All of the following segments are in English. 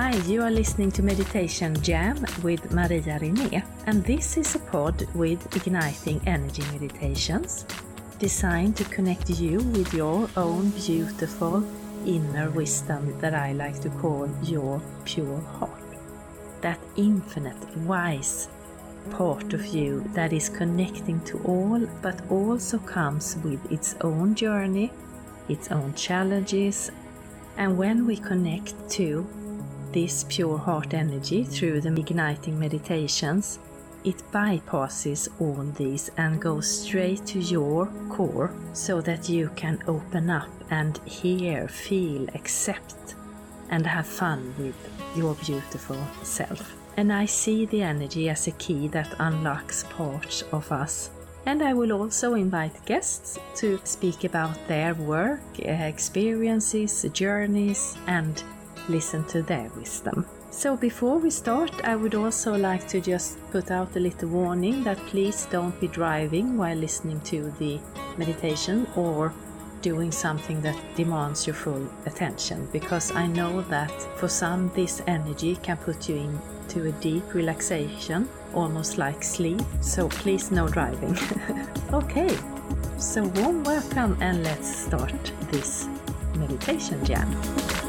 Hi, you are listening to Meditation Jam with Maria René, and this is a pod with igniting energy meditations designed to connect you with your own beautiful inner wisdom that I like to call your pure heart. That infinite, wise part of you that is connecting to all but also comes with its own journey, its own challenges, and when we connect to this pure heart energy through the igniting meditations, it bypasses all these and goes straight to your core so that you can open up and hear, feel, accept, and have fun with your beautiful self. And I see the energy as a key that unlocks parts of us. And I will also invite guests to speak about their work, experiences, journeys, and listen to their wisdom. So before we start, I would also like to just put out a little warning that please don't be driving while listening to the meditation or doing something that demands your full attention because I know that for some this energy can put you into a deep relaxation, almost like sleep. So please no driving. okay, so warm welcome and let's start this meditation jam.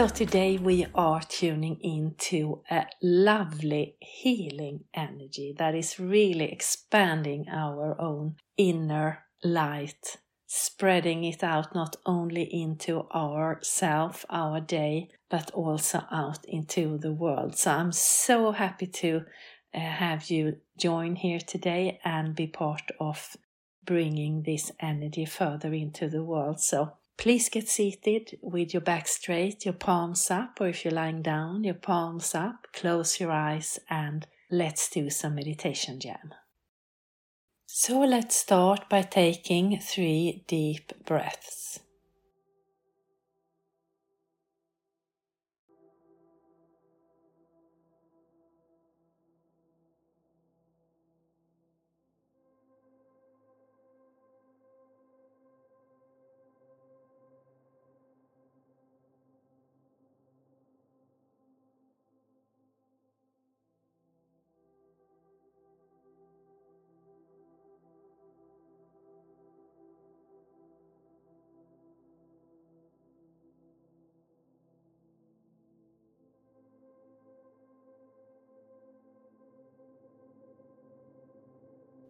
So today we are tuning into a lovely healing energy that is really expanding our own inner light, spreading it out not only into ourself, our day, but also out into the world. So I'm so happy to uh, have you join here today and be part of bringing this energy further into the world. So Please get seated with your back straight, your palms up, or if you're lying down, your palms up. Close your eyes and let's do some meditation jam. So let's start by taking three deep breaths.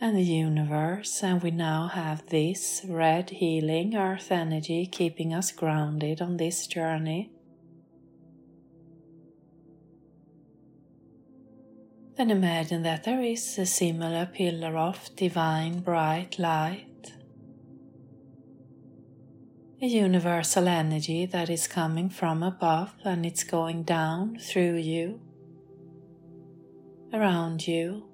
and the universe, and we now have this red healing earth energy keeping us grounded on this journey. Then imagine that there is a similar pillar of divine bright light, a universal energy that is coming from above and it's going down through you, around you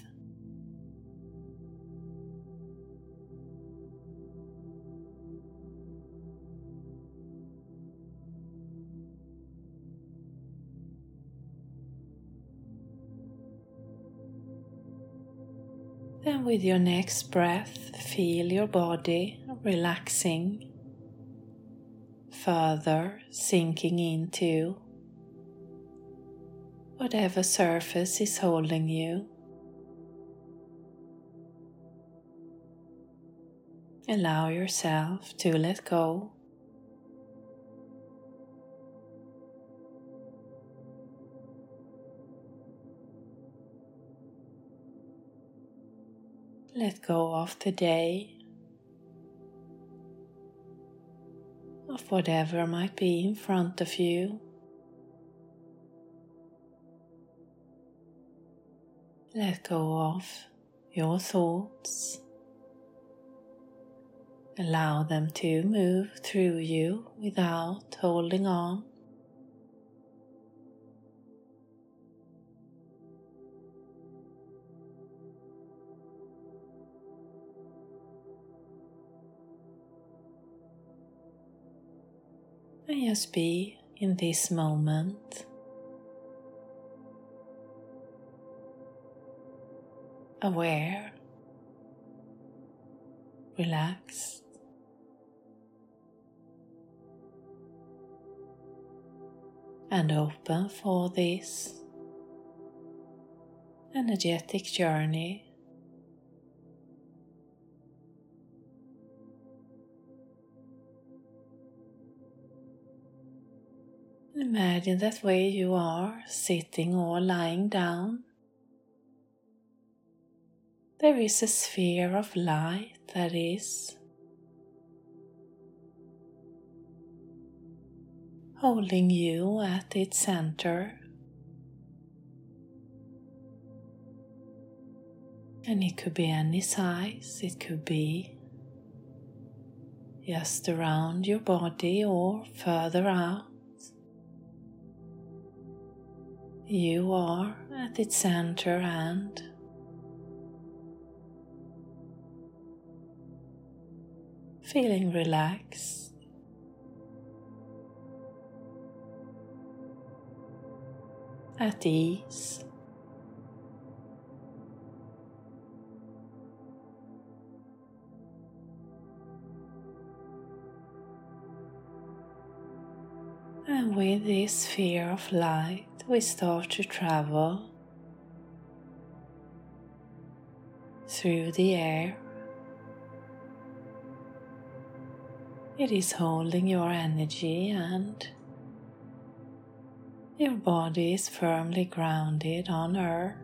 Then, with your next breath, feel your body relaxing, further sinking into whatever surface is holding you. allow yourself to let go. Let go of the day, of whatever might be in front of you. Let go of your thoughts. Allow them to move through you without holding on. Just be in this moment. Aware, relaxed. and open for this energetic journey. Imagine that way you are sitting or lying down. There is a sphere of light that is holding you at its center. And it could be any size, it could be just around your body or further out. You are at its center and feeling relaxed. at ease. And with this sphere of light, we start to travel through the air. It is holding your energy and your body is firmly grounded on earth.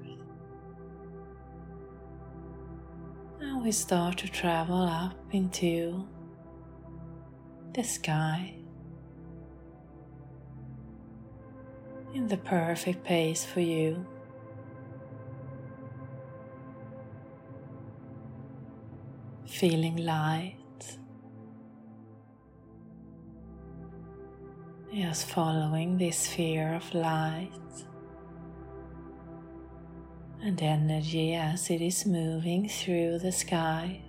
Now we start to travel up into the sky in the perfect pace for you. Feeling light Just following this sphere of light and energy as it is moving through the sky.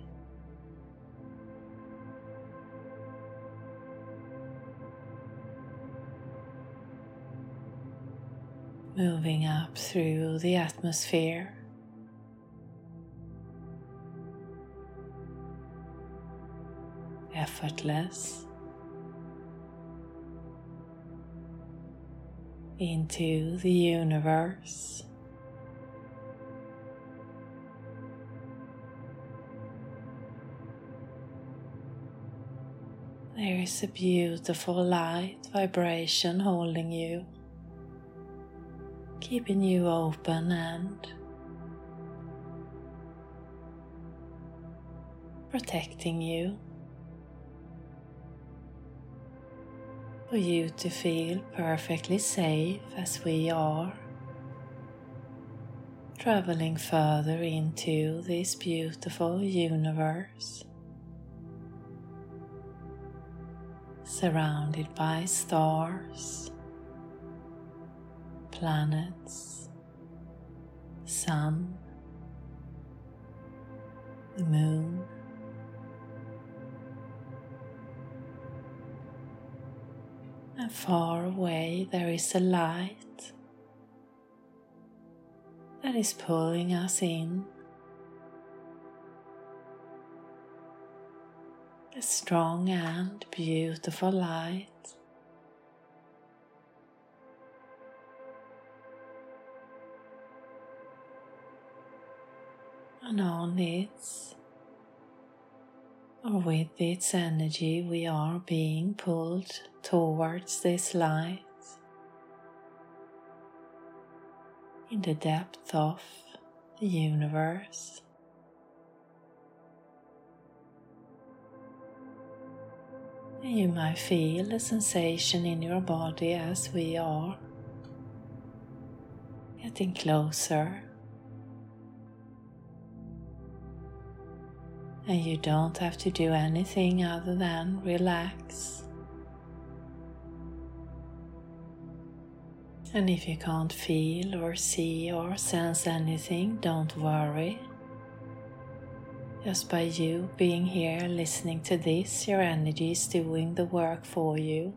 Moving up through the atmosphere. Effortless. into the universe. There is a beautiful light vibration holding you, keeping you open and protecting you. for you to feel perfectly safe as we are. Traveling further into this beautiful universe, surrounded by stars, planets, sun, the moon. and far away there is a light that is pulling us in. A strong and beautiful light. And on its or with its energy, we are being pulled towards this light in the depth of the universe. You might feel a sensation in your body as we are getting closer. And you don't have to do anything other than relax. And if you can't feel or see or sense anything, don't worry. Just by you being here listening to this, your energy is doing the work for you.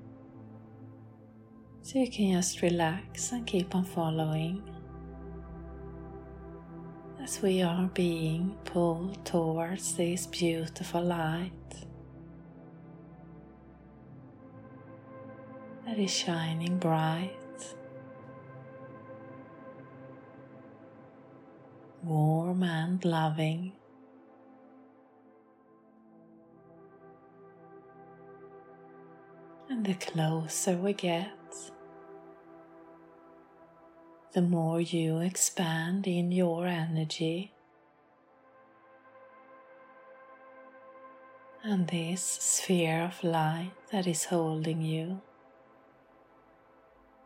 So you can just relax and keep on following as we are being pulled towards this beautiful light that is shining bright, warm, and loving. And the closer we get, the more you expand in your energy. And this sphere of light that is holding you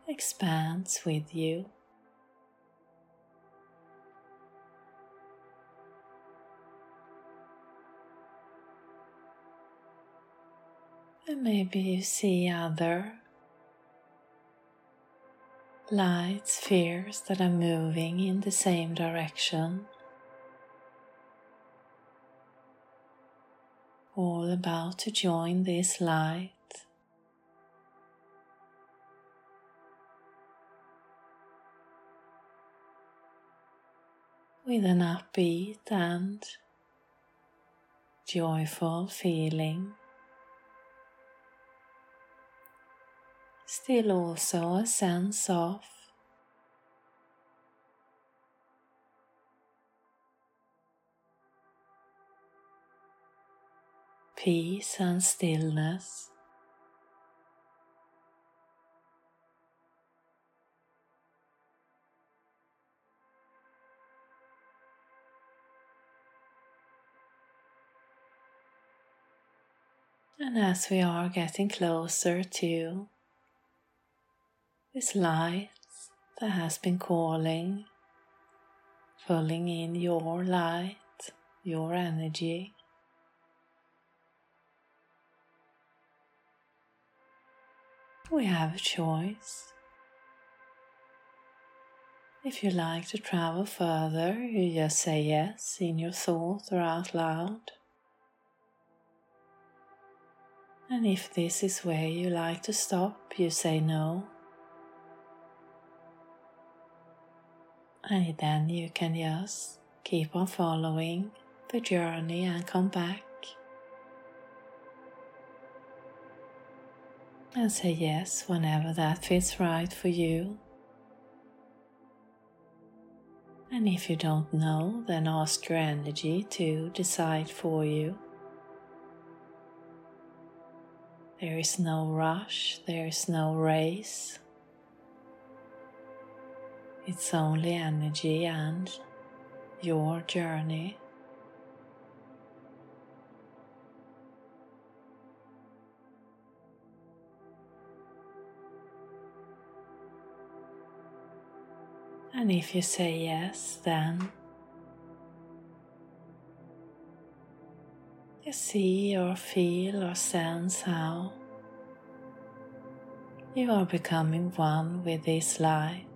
expands with you. And maybe you see other light spheres that are moving in the same direction. All about to join this light. With an upbeat and joyful feeling. Still also a sense of peace and stillness. And as we are getting closer to this light that has been calling, pulling in your light, your energy. We have a choice. If you like to travel further, you just say yes in your thought or out loud. And if this is where you like to stop, you say no. And then you can just keep on following the journey and come back and say yes whenever that feels right for you. And if you don't know, then ask your energy to decide for you. There is no rush, there is no race. It's only energy and your journey. And if you say yes, then you see or feel or sense how you are becoming one with this light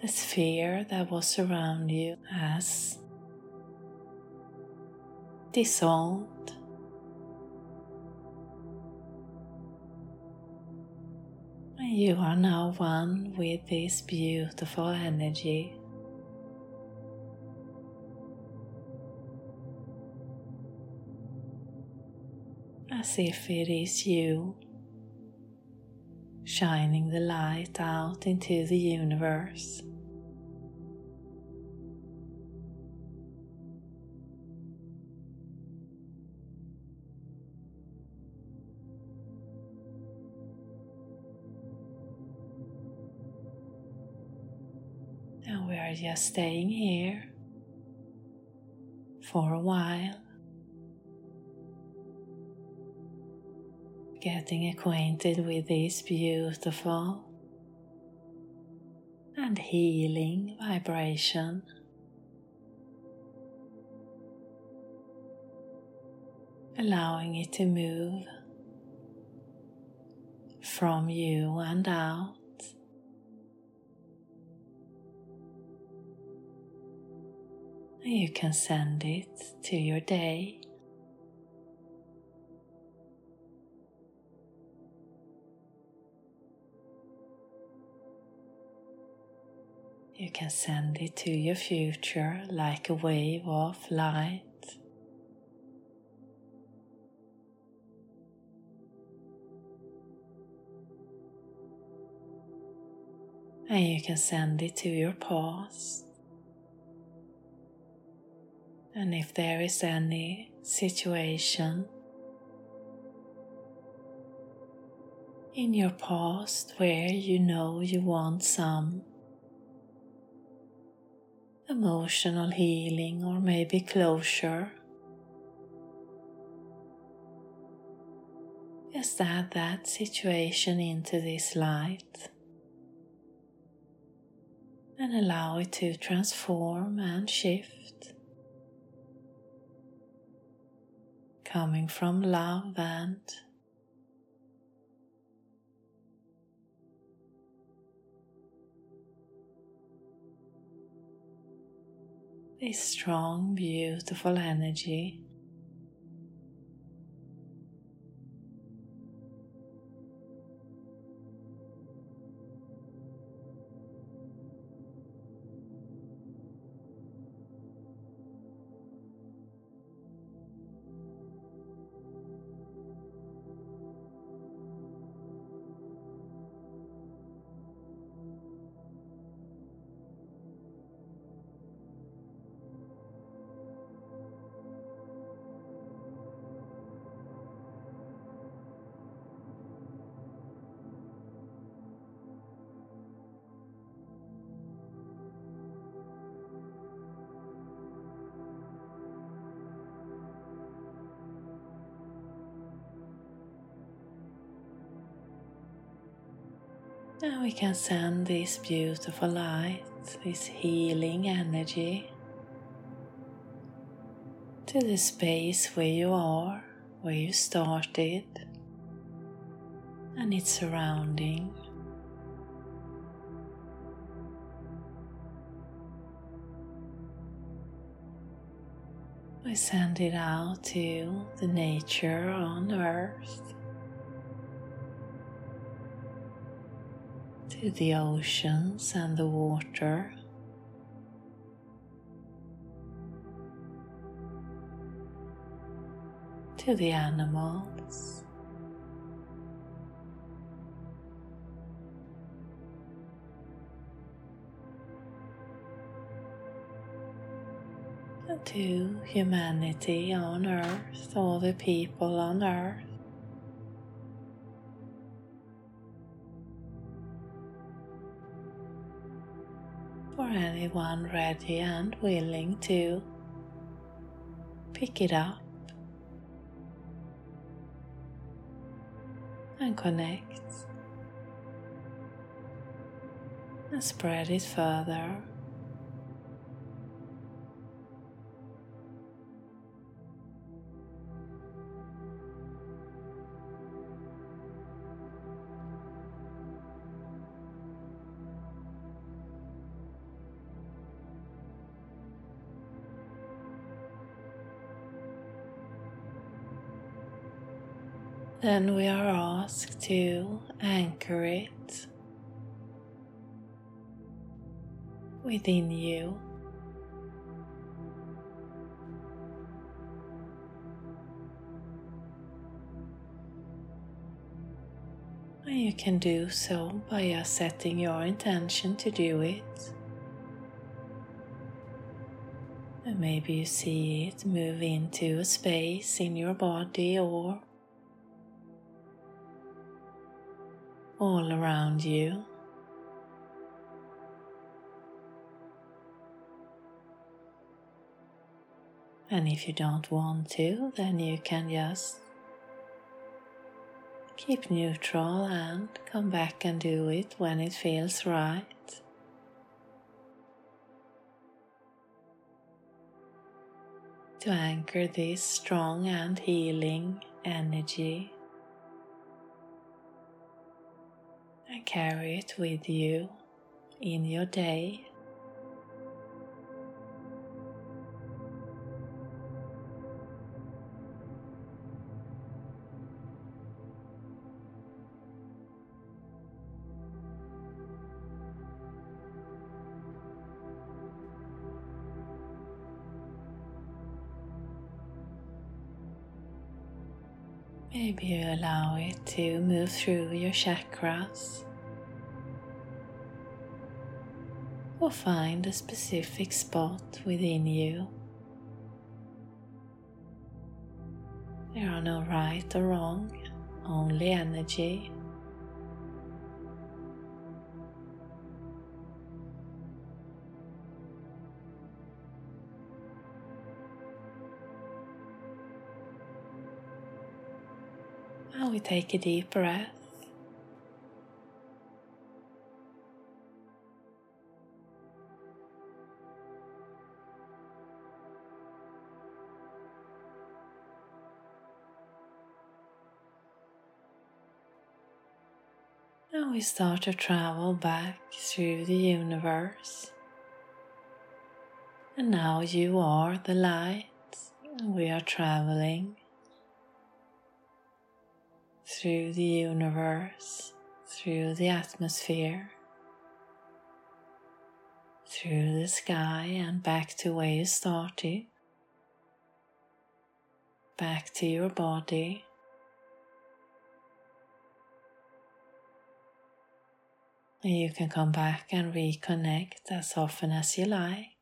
the sphere that was around you has dissolved. And you are now one with this beautiful energy. As if it is you shining the light out into the universe. Now we are just staying here for a while. Getting acquainted with this beautiful and healing vibration. Allowing it to move from you and out. And you can send it to your day. You can send it to your future like a wave of light. And you can send it to your past. And if there is any situation in your past where you know you want some emotional healing or maybe closure. Just add that situation into this light and allow it to transform and shift, coming from love and a strong, beautiful energy. Now we can send this beautiful light, this healing energy to the space where you are, where you started, and its surrounding. We send it out to the nature on earth. The oceans and the water. To the animals. To humanity on earth, all the people on earth. For anyone ready and willing to pick it up and connect and spread it further. Then we are asked to anchor it within you. And you can do so by setting your intention to do it. And maybe you see it move into a space in your body or all around you. And if you don't want to, then you can just keep neutral and come back and do it when it feels right. To anchor this strong and healing energy and carry it with you in your day. Maybe you allow it to move through your chakras or find a specific spot within you. There are no right or wrong, only energy. Take a deep breath. Now we start to travel back through the universe. And now you are the light, and we are traveling through the universe, through the atmosphere, through the sky, and back to where you started, back to your body. You can come back and reconnect as often as you like.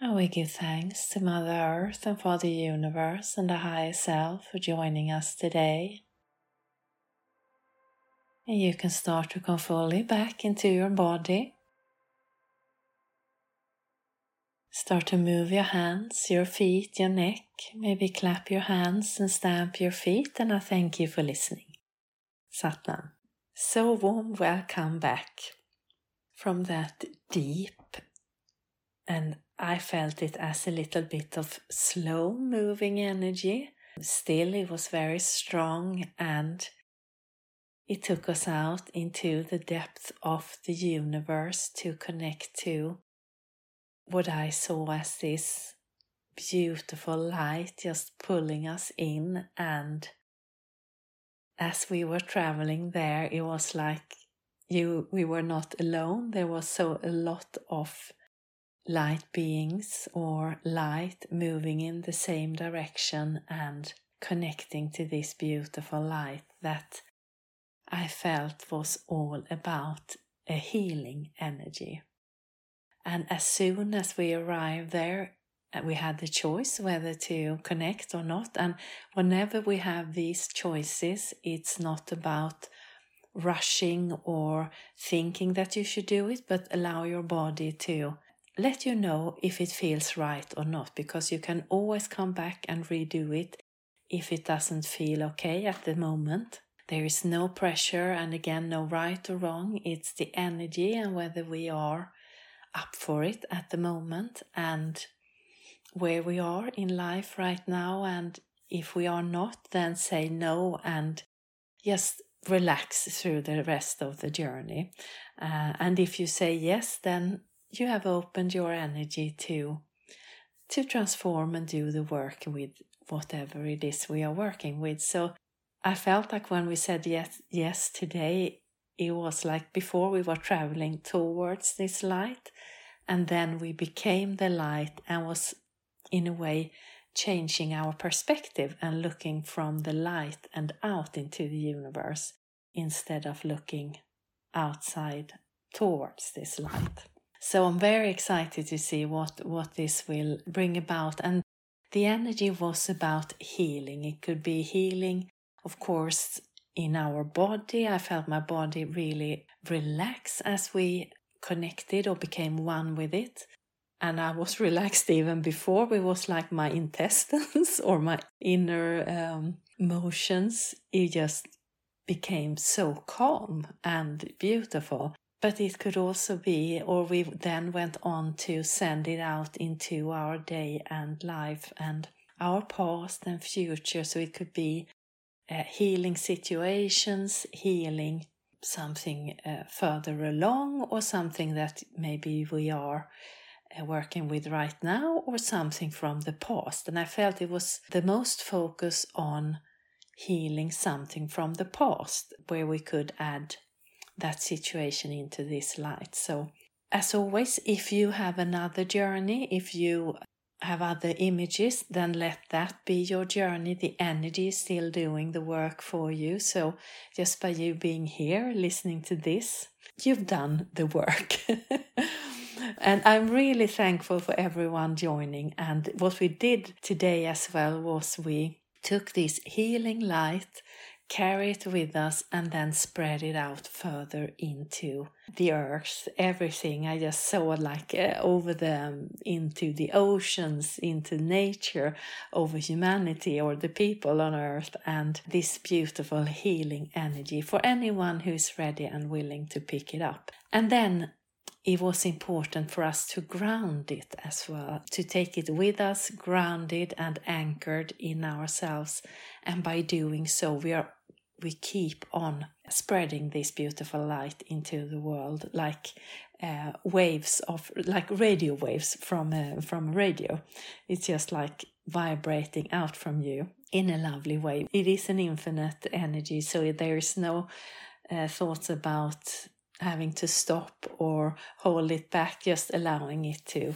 And we give thanks to Mother Earth and for the universe and the higher self for joining us today. And you can start to come fully back into your body. Start to move your hands, your feet, your neck. Maybe clap your hands and stamp your feet. And I thank you for listening. Satnam. So warm welcome back from that deep and I felt it as a little bit of slow moving energy. Still, it was very strong and it took us out into the depth of the universe to connect to what I saw as this beautiful light just pulling us in. And as we were traveling there, it was like you we were not alone. There was so a lot of light beings or light moving in the same direction and connecting to this beautiful light that I felt was all about a healing energy. And as soon as we arrived there, uh, we had the choice whether to connect or not. And whenever we have these choices, it's not about rushing or thinking that you should do it, but allow your body to let you know if it feels right or not, because you can always come back and redo it if it doesn't feel okay at the moment. There is no pressure, and again, no right or wrong. It's the energy and whether we are up for it at the moment and where we are in life right now. And if we are not, then say no and just relax through the rest of the journey. Uh, and if you say yes, then you have opened your energy to to transform and do the work with whatever it is we are working with. So I felt like when we said yes yes today, it was like before we were traveling towards this light and then we became the light and was in a way changing our perspective and looking from the light and out into the universe instead of looking outside towards this light. So I'm very excited to see what, what this will bring about. And the energy was about healing. It could be healing, of course, in our body. I felt my body really relax as we connected or became one with it. And I was relaxed even before. It was like my intestines or my inner um, motions. It just became so calm and beautiful. But it could also be, or we then went on to send it out into our day and life and our past and future. So it could be uh, healing situations, healing something uh, further along, or something that maybe we are uh, working with right now, or something from the past. And I felt it was the most focus on healing something from the past, where we could add that situation into this light. So, as always, if you have another journey, if you have other images, then let that be your journey. The energy is still doing the work for you. So, just by you being here, listening to this, you've done the work. and I'm really thankful for everyone joining. And what we did today as well was we took this healing light carry it with us and then spread it out further into the earth everything i just saw like uh, over them into the oceans into nature over humanity or the people on earth and this beautiful healing energy for anyone who's ready and willing to pick it up and then it was important for us to ground it as well, to take it with us, grounded and anchored in ourselves. And by doing so, we are we keep on spreading this beautiful light into the world like uh, waves of like radio waves from uh, from radio. It's just like vibrating out from you in a lovely way. It is an infinite energy so there is no uh, thoughts about having to stop or hold it back just allowing it to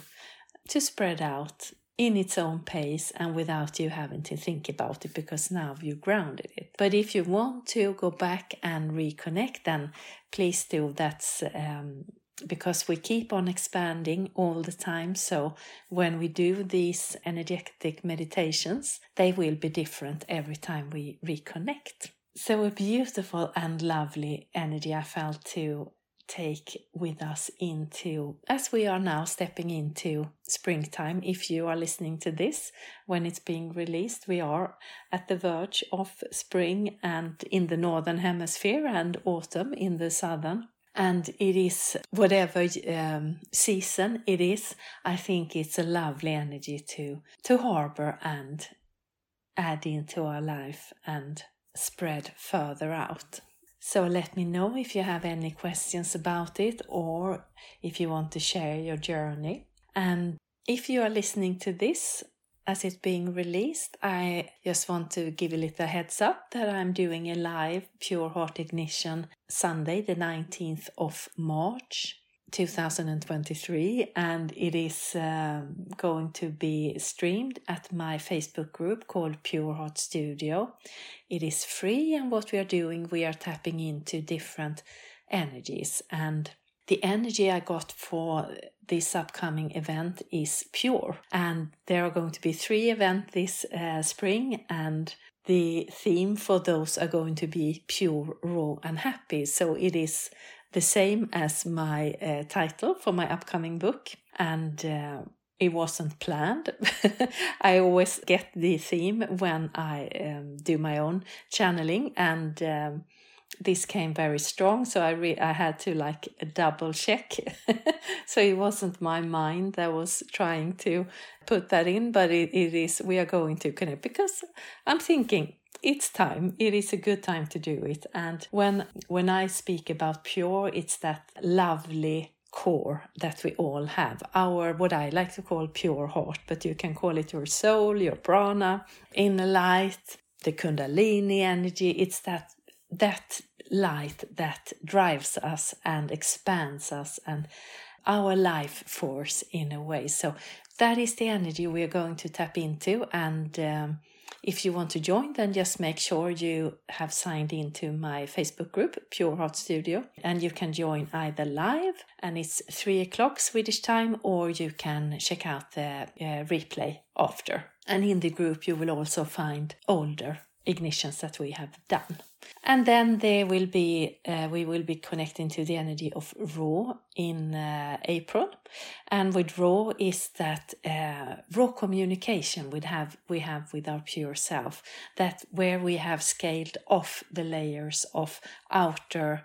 to spread out in its own pace and without you having to think about it because now you grounded it. But if you want to go back and reconnect, then please do. That's um, because we keep on expanding all the time. So when we do these energetic meditations, they will be different every time we reconnect. So a beautiful and lovely energy I felt to take with us into, as we are now stepping into springtime. If you are listening to this when it's being released, we are at the verge of spring and in the northern hemisphere and autumn in the southern. And it is whatever um, season it is, I think it's a lovely energy to to harbor and add into our life and spread further out. So let me know if you have any questions about it or if you want to share your journey. And if you are listening to this as it's being released, I just want to give a little heads up that I'm doing a live Pure Heart Ignition Sunday, the 19th of March. 2023 and it is um, going to be streamed at my Facebook group called Pure Heart Studio. It is free and what we are doing we are tapping into different energies. And the energy I got for this upcoming event is pure. And there are going to be three events this uh, spring and the theme for those are going to be pure raw and happy. So it is the same as my uh, title for my upcoming book. And uh, it wasn't planned. I always get the theme when I um, do my own channeling, and um, this came very strong. So I re- I had to like double check. so it wasn't my mind that was trying to put that in, but it, it is. We are going to connect because I'm thinking it's time. It is a good time to do it. And when when I speak about pure, it's that lovely core that we all have. Our what I like to call pure heart, but you can call it your soul, your prana, inner light, the kundalini energy. It's that that light that drives us and expands us and our life force in a way. So that is the energy we are going to tap into and um, if you want to join, then just make sure you have signed into my Facebook group, Pure Heart Studio, and you can join either live and it's three o'clock Swedish time, or you can check out the uh, replay after. And in the group, you will also find older ignitions that we have done. And then there will be uh, we will be connecting to the energy of raw in uh, April, and with raw is that uh, raw communication we have we have with our pure self. That where we have scaled off the layers of outer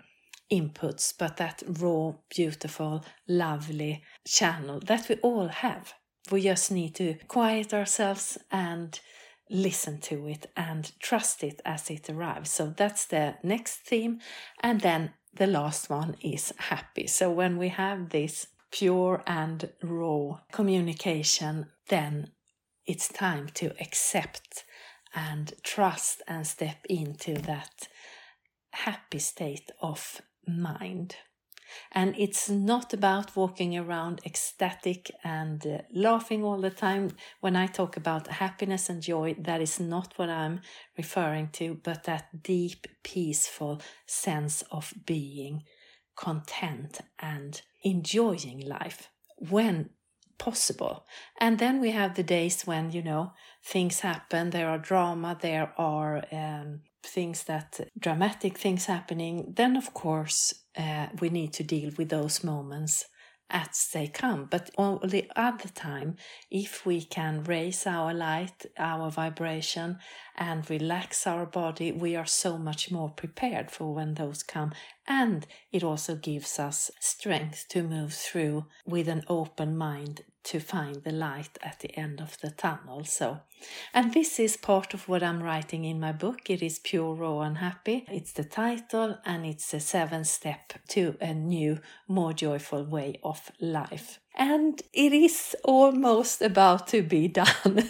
inputs, but that raw, beautiful, lovely channel that we all have. We just need to quiet ourselves and listen to it and trust it as it arrives. So that's the next theme. And then the last one is happy. So when we have this pure and raw communication, then it's time to accept and trust and step into that happy state of mind. And it's not about walking around ecstatic and uh, laughing all the time. When I talk about happiness and joy, that is not what I'm referring to, but that deep, peaceful sense of being content and enjoying life when possible. And then we have the days when, you know, things happen, there are drama, there are um, things that dramatic things happening, then of course uh, we need to deal with those moments as they come. But all the other time, if we can raise our light, our vibration, and relax our body, we are so much more prepared for when those come. And it also gives us strength to move through with an open mind to find the light at the end of the tunnel. So, and this is part of what I'm writing in my book. It is Pure, Raw, and Happy. It's the title, and it's a seven step to a new, more joyful way of life and it is almost about to be done.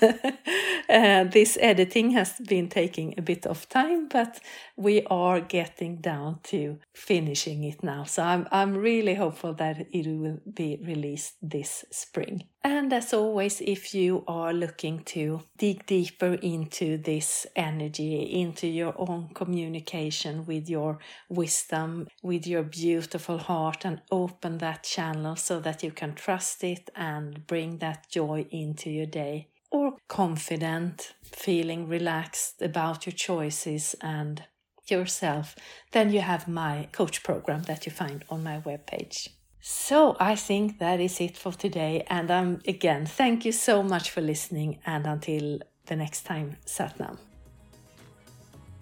uh, this editing has been taking a bit of time, but we are getting down to finishing it now. So I'm, I'm really hopeful that it will be released this spring. And as always, if you are looking to dig deeper into this energy, into your own communication with your wisdom, with your beautiful heart, and open that channel so that you can trust it and bring that joy into your day, or confident, feeling relaxed about your choices and yourself, then you have my coach program that you find on my webpage. So I think that is it for today. And um, again, thank you so much for listening. And until the next time, Satnam.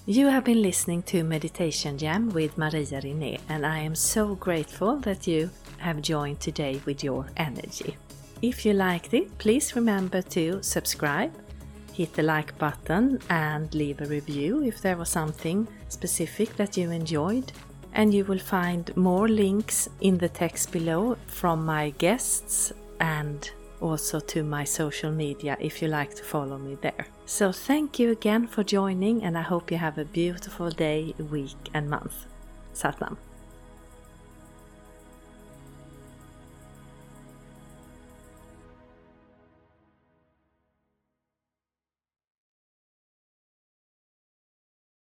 You have been listening to Meditation Jam with Maria Rinné, and I am so grateful that you have joined today with your energy. If you liked it, please remember to subscribe, hit the like button, and leave a review if there was something specific that you enjoyed and you will find more links in the text below from my guests and also to my social media if you like to follow me there. So, thank you again for joining, and I hope you have a beautiful day, week, and month. Satnam.